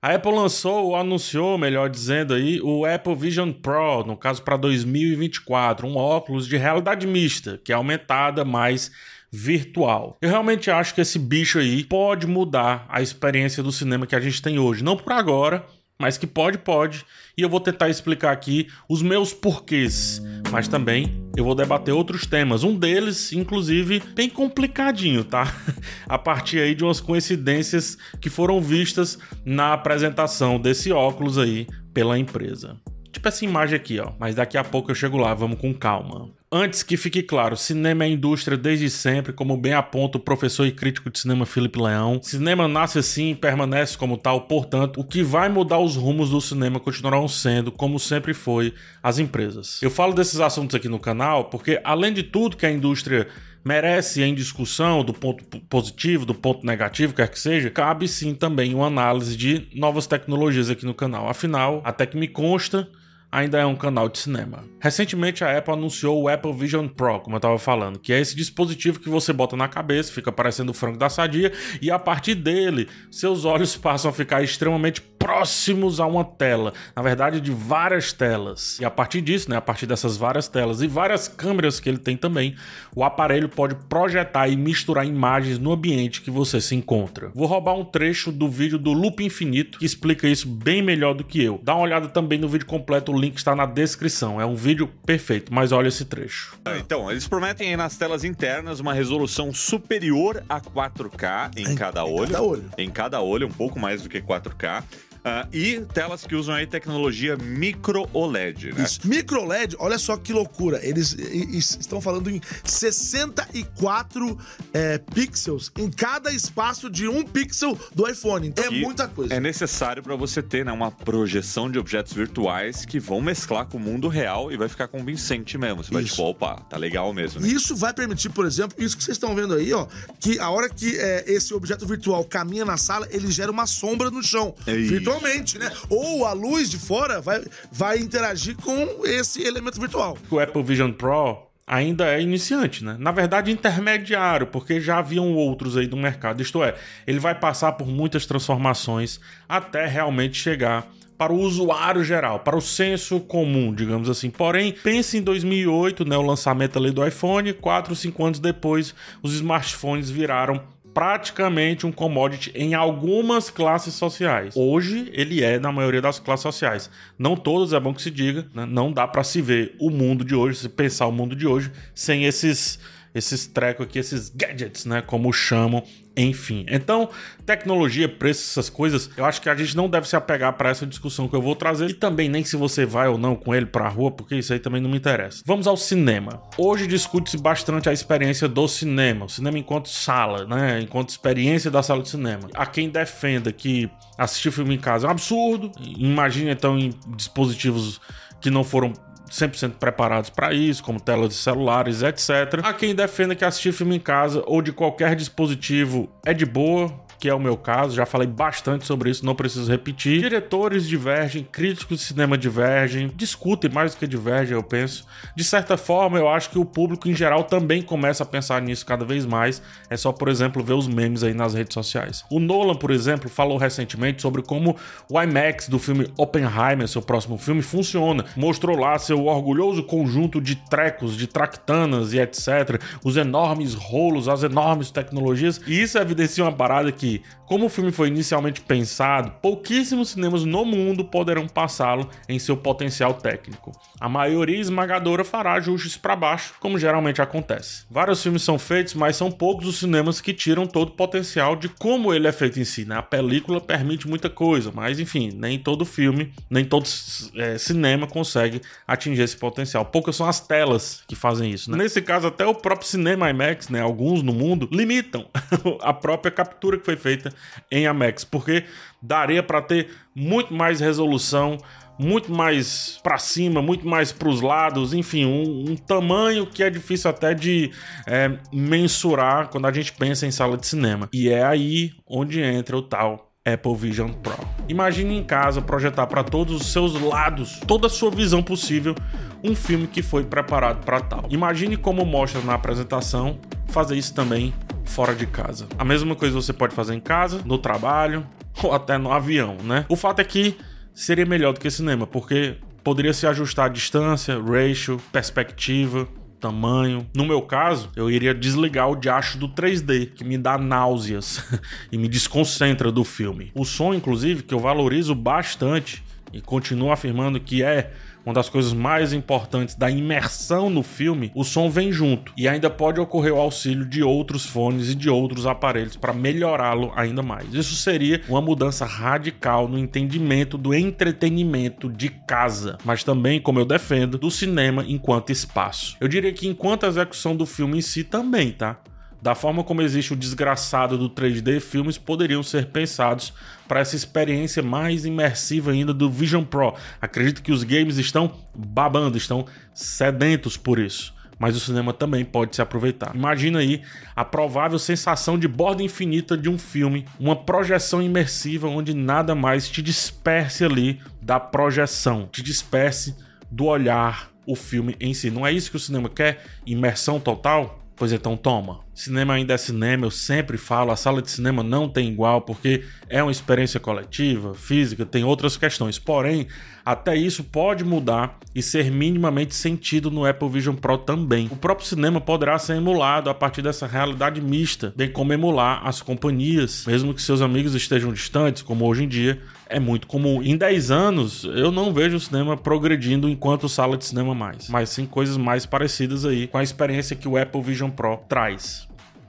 A Apple lançou ou anunciou, melhor dizendo aí, o Apple Vision Pro, no caso para 2024, um óculos de realidade mista, que é aumentada, mais virtual. Eu realmente acho que esse bicho aí pode mudar a experiência do cinema que a gente tem hoje, não por agora, mas que pode, pode. E eu vou tentar explicar aqui os meus porquês, mas também eu vou debater outros temas. Um deles, inclusive, bem complicadinho, tá? A partir aí de umas coincidências que foram vistas na apresentação desse óculos aí pela empresa. Tipo essa imagem aqui, ó. Mas daqui a pouco eu chego lá, vamos com calma. Antes que fique claro, cinema é indústria desde sempre, como bem aponta o professor e crítico de cinema Felipe Leão. Cinema nasce assim e permanece como tal, portanto, o que vai mudar os rumos do cinema continuarão sendo, como sempre foi, as empresas. Eu falo desses assuntos aqui no canal porque, além de tudo que a indústria merece em discussão do ponto positivo, do ponto negativo, quer que seja, cabe sim também uma análise de novas tecnologias aqui no canal. Afinal, até que me consta, ainda é um canal de cinema. Recentemente a Apple anunciou o Apple Vision Pro, como eu estava falando, que é esse dispositivo que você bota na cabeça, fica parecendo o frango da sadia, e a partir dele, seus olhos passam a ficar extremamente próximos a uma tela, na verdade de várias telas. E a partir disso, né, a partir dessas várias telas e várias câmeras que ele tem também, o aparelho pode projetar e misturar imagens no ambiente que você se encontra. Vou roubar um trecho do vídeo do Loop Infinito que explica isso bem melhor do que eu. Dá uma olhada também no vídeo completo link está na descrição. É um vídeo perfeito, mas olha esse trecho. Então, eles prometem aí nas telas internas uma resolução superior a 4K em, em cada olho. Cada olho. Em cada olho, um pouco mais do que 4K. Uh, e telas que usam aí tecnologia micro OLED, né? Isso. Micro OLED, olha só que loucura. Eles, eles estão falando em 64 é, pixels em cada espaço de um pixel do iPhone. Então é muita coisa. É necessário para você ter né, uma projeção de objetos virtuais que vão mesclar com o mundo real e vai ficar convincente mesmo. Você vai isso. tipo, opa, tá legal mesmo. Né? Isso vai permitir, por exemplo, isso que vocês estão vendo aí, ó, que a hora que é, esse objeto virtual caminha na sala, ele gera uma sombra no chão. É isso virtualmente, né? Ou a luz de fora vai, vai interagir com esse elemento virtual. O Apple Vision Pro ainda é iniciante, né? Na verdade, intermediário, porque já haviam outros aí no mercado. Isto é, ele vai passar por muitas transformações até realmente chegar para o usuário geral, para o senso comum, digamos assim. Porém, pense em 2008, né, o lançamento ali do iPhone, 4, 5 anos depois, os smartphones viraram praticamente um commodity em algumas classes sociais. Hoje ele é na maioria das classes sociais. Não todas, é bom que se diga, né? não dá para se ver o mundo de hoje, se pensar o mundo de hoje sem esses esses trecos aqui, esses gadgets, né, como chamam enfim. Então, tecnologia, preço, essas coisas, eu acho que a gente não deve se apegar para essa discussão que eu vou trazer e também nem se você vai ou não com ele para a rua, porque isso aí também não me interessa. Vamos ao cinema. Hoje discute-se bastante a experiência do cinema, o cinema enquanto sala, né, enquanto experiência da sala de cinema. Há quem defenda que assistir filme em casa é um absurdo. Imagine então em dispositivos que não foram 100% preparados para isso, como telas de celulares, etc. Há quem defenda que assistir filme em casa ou de qualquer dispositivo é de boa, que é o meu caso, já falei bastante sobre isso, não preciso repetir. Diretores divergem, críticos de cinema divergem, discutem mais do que divergem, eu penso. De certa forma, eu acho que o público em geral também começa a pensar nisso cada vez mais. É só, por exemplo, ver os memes aí nas redes sociais. O Nolan, por exemplo, falou recentemente sobre como o IMAX do filme Oppenheimer, seu próximo filme, funciona. Mostrou lá seu orgulhoso conjunto de trecos, de tractanas e etc. Os enormes rolos, as enormes tecnologias. E isso evidencia uma parada que que, como o filme foi inicialmente pensado, pouquíssimos cinemas no mundo poderão passá-lo em seu potencial técnico. A maioria esmagadora fará ajustes para baixo, como geralmente acontece. Vários filmes são feitos, mas são poucos os cinemas que tiram todo o potencial de como ele é feito em si. Né? A película permite muita coisa, mas enfim, nem todo filme, nem todo é, cinema consegue atingir esse potencial. Poucas são as telas que fazem isso. Né? Nesse caso, até o próprio cinema IMAX, né, alguns no mundo, limitam a própria captura que foi feita em Amex, porque daria para ter muito mais resolução, muito mais para cima, muito mais para os lados, enfim, um, um, tamanho que é difícil até de é, mensurar quando a gente pensa em sala de cinema. E é aí onde entra o tal Apple Vision Pro. Imagine em casa projetar para todos os seus lados, toda a sua visão possível, um filme que foi preparado para tal. Imagine como mostra na apresentação, fazer isso também fora de casa. A mesma coisa você pode fazer em casa, no trabalho, ou até no avião, né? O fato é que seria melhor do que cinema, porque poderia se ajustar a distância, ratio, perspectiva, tamanho. No meu caso, eu iria desligar o diacho do 3D, que me dá náuseas e me desconcentra do filme. O som, inclusive, que eu valorizo bastante e continuo afirmando que é uma das coisas mais importantes da imersão no filme, o som vem junto e ainda pode ocorrer o auxílio de outros fones e de outros aparelhos para melhorá-lo ainda mais. Isso seria uma mudança radical no entendimento do entretenimento de casa, mas também, como eu defendo, do cinema enquanto espaço. Eu diria que enquanto a execução do filme em si também, tá? Da forma como existe o desgraçado do 3D, filmes poderiam ser pensados para essa experiência mais imersiva ainda do Vision Pro. Acredito que os games estão babando, estão sedentos por isso. Mas o cinema também pode se aproveitar. Imagina aí a provável sensação de borda infinita de um filme, uma projeção imersiva onde nada mais te disperse ali da projeção, te disperse do olhar o filme em si. Não é isso que o cinema quer? Imersão total? Pois então toma. Cinema ainda é cinema, eu sempre falo, a sala de cinema não tem igual, porque é uma experiência coletiva, física, tem outras questões. Porém, até isso pode mudar e ser minimamente sentido no Apple Vision Pro também. O próprio cinema poderá ser emulado a partir dessa realidade mista, bem como emular as companhias, mesmo que seus amigos estejam distantes, como hoje em dia é muito comum. Em 10 anos, eu não vejo o cinema progredindo enquanto sala de cinema mais, mas sim coisas mais parecidas aí com a experiência que o Apple Vision Pro traz.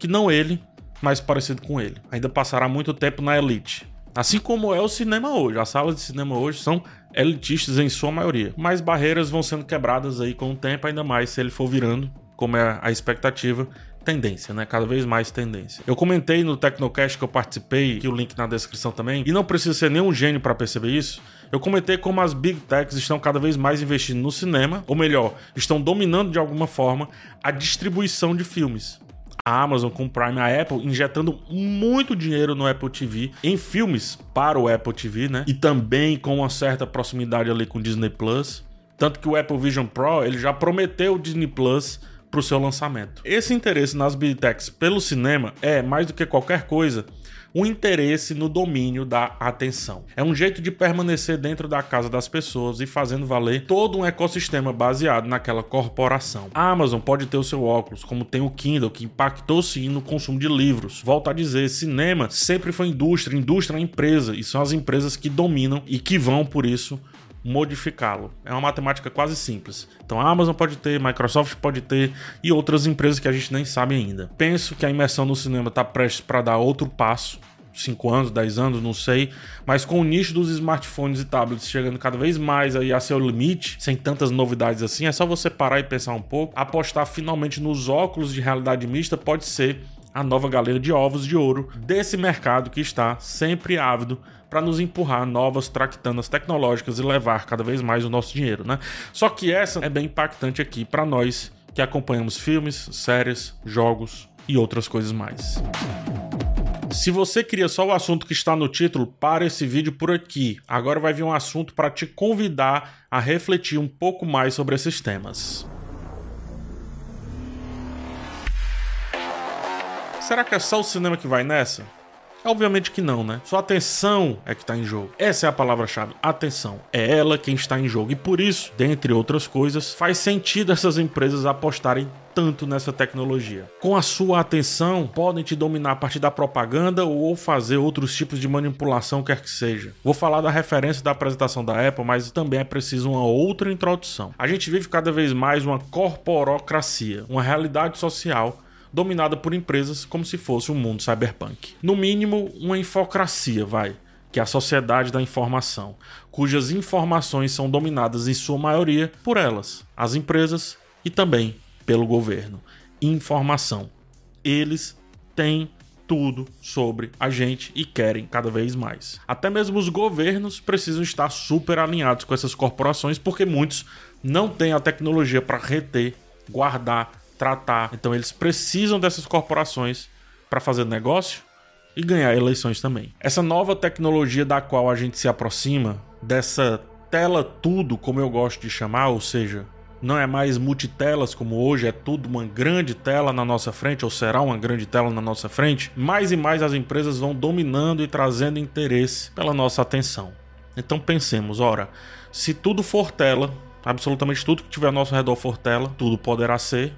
Que não ele, mas parecido com ele. Ainda passará muito tempo na Elite. Assim como é o cinema hoje. As salas de cinema hoje são elitistas em sua maioria. Mas barreiras vão sendo quebradas aí com o tempo, ainda mais se ele for virando, como é a expectativa, tendência, né? Cada vez mais tendência. Eu comentei no Tecnocast que eu participei, que o link na descrição também, e não precisa ser nenhum gênio para perceber isso. Eu comentei como as big techs estão cada vez mais investindo no cinema, ou melhor, estão dominando de alguma forma a distribuição de filmes. A Amazon com o Prime, a Apple injetando muito dinheiro no Apple TV em filmes para o Apple TV, né? E também com uma certa proximidade ali com o Disney Plus. Tanto que o Apple Vision Pro ele já prometeu o Disney Plus para o seu lançamento. Esse interesse nas big pelo cinema é, mais do que qualquer coisa, um interesse no domínio da atenção. É um jeito de permanecer dentro da casa das pessoas e fazendo valer todo um ecossistema baseado naquela corporação. A Amazon pode ter o seu óculos, como tem o Kindle, que impactou sim no consumo de livros. Volto a dizer, cinema sempre foi indústria, indústria é empresa, e são as empresas que dominam e que vão, por isso, modificá-lo. É uma matemática quase simples. Então a Amazon pode ter, Microsoft pode ter e outras empresas que a gente nem sabe ainda. Penso que a imersão no cinema está prestes para dar outro passo. 5 anos, 10 anos, não sei, mas com o nicho dos smartphones e tablets chegando cada vez mais aí a seu limite, sem tantas novidades assim, é só você parar e pensar um pouco. Apostar finalmente nos óculos de realidade mista pode ser a nova galera de ovos de ouro desse mercado que está sempre ávido para nos empurrar novas tractanas tecnológicas e levar cada vez mais o nosso dinheiro, né? Só que essa é bem impactante aqui para nós que acompanhamos filmes, séries, jogos e outras coisas mais. Se você queria só o assunto que está no título, para esse vídeo por aqui. Agora vai vir um assunto para te convidar a refletir um pouco mais sobre esses temas. Será que é só o cinema que vai nessa? Obviamente que não, né? Sua atenção é que está em jogo. Essa é a palavra-chave, atenção. É ela quem está em jogo. E por isso, dentre outras coisas, faz sentido essas empresas apostarem tanto nessa tecnologia. Com a sua atenção, podem te dominar a partir da propaganda ou fazer outros tipos de manipulação, quer que seja. Vou falar da referência da apresentação da Apple, mas também é preciso uma outra introdução. A gente vive cada vez mais uma corporocracia, uma realidade social dominada por empresas como se fosse um mundo cyberpunk. No mínimo, uma infocracia, vai, que é a sociedade da informação, cujas informações são dominadas em sua maioria por elas, as empresas e também pelo governo. Informação. Eles têm tudo sobre a gente e querem cada vez mais. Até mesmo os governos precisam estar super alinhados com essas corporações porque muitos não têm a tecnologia para reter, guardar tratar. Então eles precisam dessas corporações para fazer negócio e ganhar eleições também. Essa nova tecnologia da qual a gente se aproxima, dessa tela tudo, como eu gosto de chamar, ou seja, não é mais multitelas como hoje, é tudo uma grande tela na nossa frente, ou será uma grande tela na nossa frente, mais e mais as empresas vão dominando e trazendo interesse pela nossa atenção. Então pensemos, ora, se tudo for tela, absolutamente tudo que tiver ao nosso redor for tela, tudo poderá ser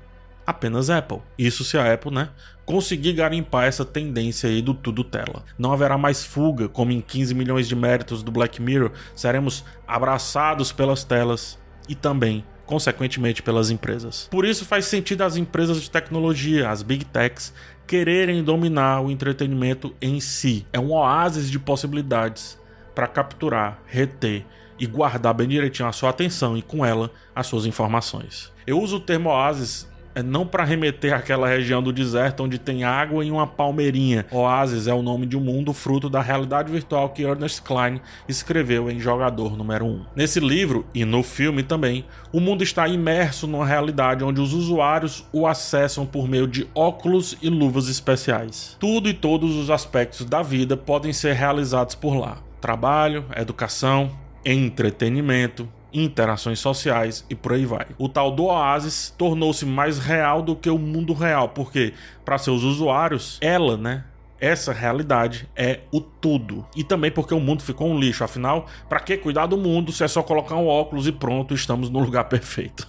apenas Apple. Isso se a Apple, né, conseguir garimpar essa tendência aí do tudo tela. Não haverá mais fuga, como em 15 milhões de méritos do Black Mirror, seremos abraçados pelas telas e também consequentemente pelas empresas. Por isso faz sentido as empresas de tecnologia, as big techs, quererem dominar o entretenimento em si. É um oásis de possibilidades para capturar, reter e guardar bem direitinho a sua atenção e com ela as suas informações. Eu uso o termo oásis é não para remeter àquela região do deserto onde tem água e uma palmeirinha. Oasis é o nome de um mundo fruto da realidade virtual que Ernest Klein escreveu em Jogador Número 1. Nesse livro e no filme também, o mundo está imerso numa realidade onde os usuários o acessam por meio de óculos e luvas especiais. Tudo e todos os aspectos da vida podem ser realizados por lá: trabalho, educação, entretenimento, interações sociais e por aí vai. O tal do Oasis tornou-se mais real do que o mundo real, porque para seus usuários, ela, né, essa realidade é o tudo. E também porque o mundo ficou um lixo. Afinal, para que cuidar do mundo se é só colocar um óculos e pronto, estamos no lugar perfeito?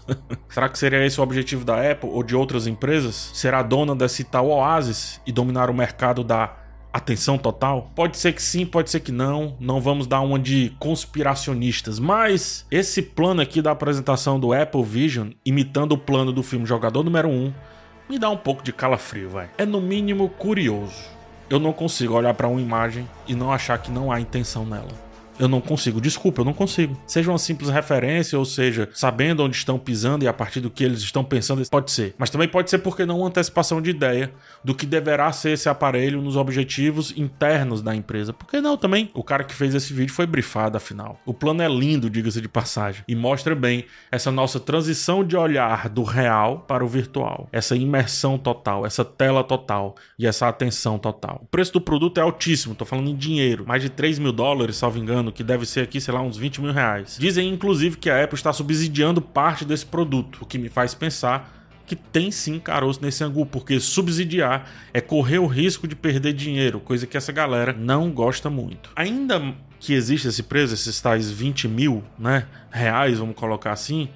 Será que seria esse o objetivo da Apple ou de outras empresas? Será dona desse tal oásis e dominar o mercado da atenção total? Pode ser que sim, pode ser que não. Não vamos dar uma de conspiracionistas, mas esse plano aqui da apresentação do Apple Vision, imitando o plano do filme Jogador Número 1, me dá um pouco de calafrio, vai. É no mínimo curioso. Eu não consigo olhar para uma imagem e não achar que não há intenção nela. Eu não consigo, desculpa, eu não consigo. Seja uma simples referência, ou seja, sabendo onde estão pisando e a partir do que eles estão pensando, pode ser. Mas também pode ser porque não uma antecipação de ideia do que deverá ser esse aparelho nos objetivos internos da empresa. Porque não também? O cara que fez esse vídeo foi brifado, afinal. O plano é lindo, diga-se de passagem, e mostra bem essa nossa transição de olhar do real para o virtual, essa imersão total, essa tela total e essa atenção total. O preço do produto é altíssimo, tô falando em dinheiro, mais de 3 mil dólares, salvo engano que deve ser aqui, sei lá, uns 20 mil reais. Dizem, inclusive, que a Apple está subsidiando parte desse produto, o que me faz pensar que tem sim caroço nesse angu, porque subsidiar é correr o risco de perder dinheiro, coisa que essa galera não gosta muito. Ainda que existe esse preço, esses tais 20 mil né, reais, vamos colocar assim,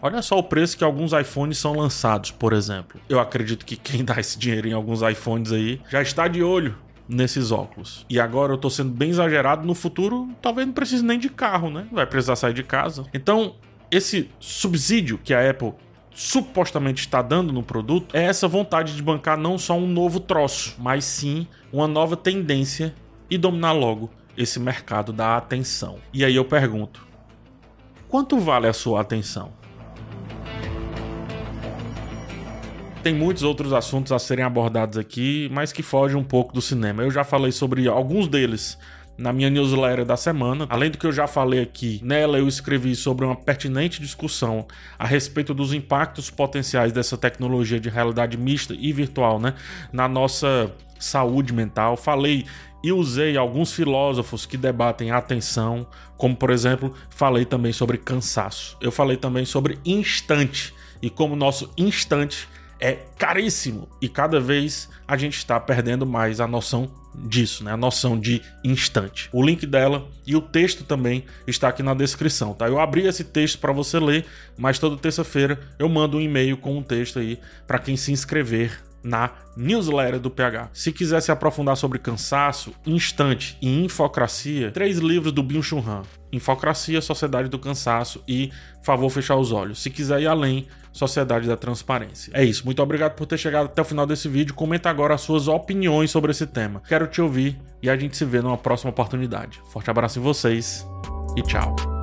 Olha só o preço que alguns iPhones são lançados, por exemplo. Eu acredito que quem dá esse dinheiro em alguns iPhones aí já está de olho nesses óculos. E agora eu tô sendo bem exagerado, no futuro talvez não precise nem de carro, né? Vai precisar sair de casa. Então, esse subsídio que a Apple supostamente está dando no produto é essa vontade de bancar não só um novo troço, mas sim uma nova tendência e dominar logo esse mercado da atenção. E aí eu pergunto: quanto vale a sua atenção? Tem muitos outros assuntos a serem abordados aqui, mas que fogem um pouco do cinema. Eu já falei sobre alguns deles na minha newsletter da semana. Além do que eu já falei aqui, nela eu escrevi sobre uma pertinente discussão a respeito dos impactos potenciais dessa tecnologia de realidade mista e virtual, né, na nossa saúde mental. Falei e usei alguns filósofos que debatem a atenção, como por exemplo, falei também sobre cansaço. Eu falei também sobre instante e como nosso instante é caríssimo e cada vez a gente está perdendo mais a noção disso, né? A noção de instante. O link dela e o texto também está aqui na descrição, tá? Eu abri esse texto para você ler, mas toda terça-feira eu mando um e-mail com um texto aí para quem se inscrever na newsletter do PH. Se quiser se aprofundar sobre cansaço, instante e infocracia, três livros do Byung-Chul Han. Infocracia, Sociedade do Cansaço e Favor Fechar os Olhos. Se quiser ir além, Sociedade da Transparência. É isso. Muito obrigado por ter chegado até o final desse vídeo. Comenta agora as suas opiniões sobre esse tema. Quero te ouvir e a gente se vê numa próxima oportunidade. Forte abraço em vocês e tchau.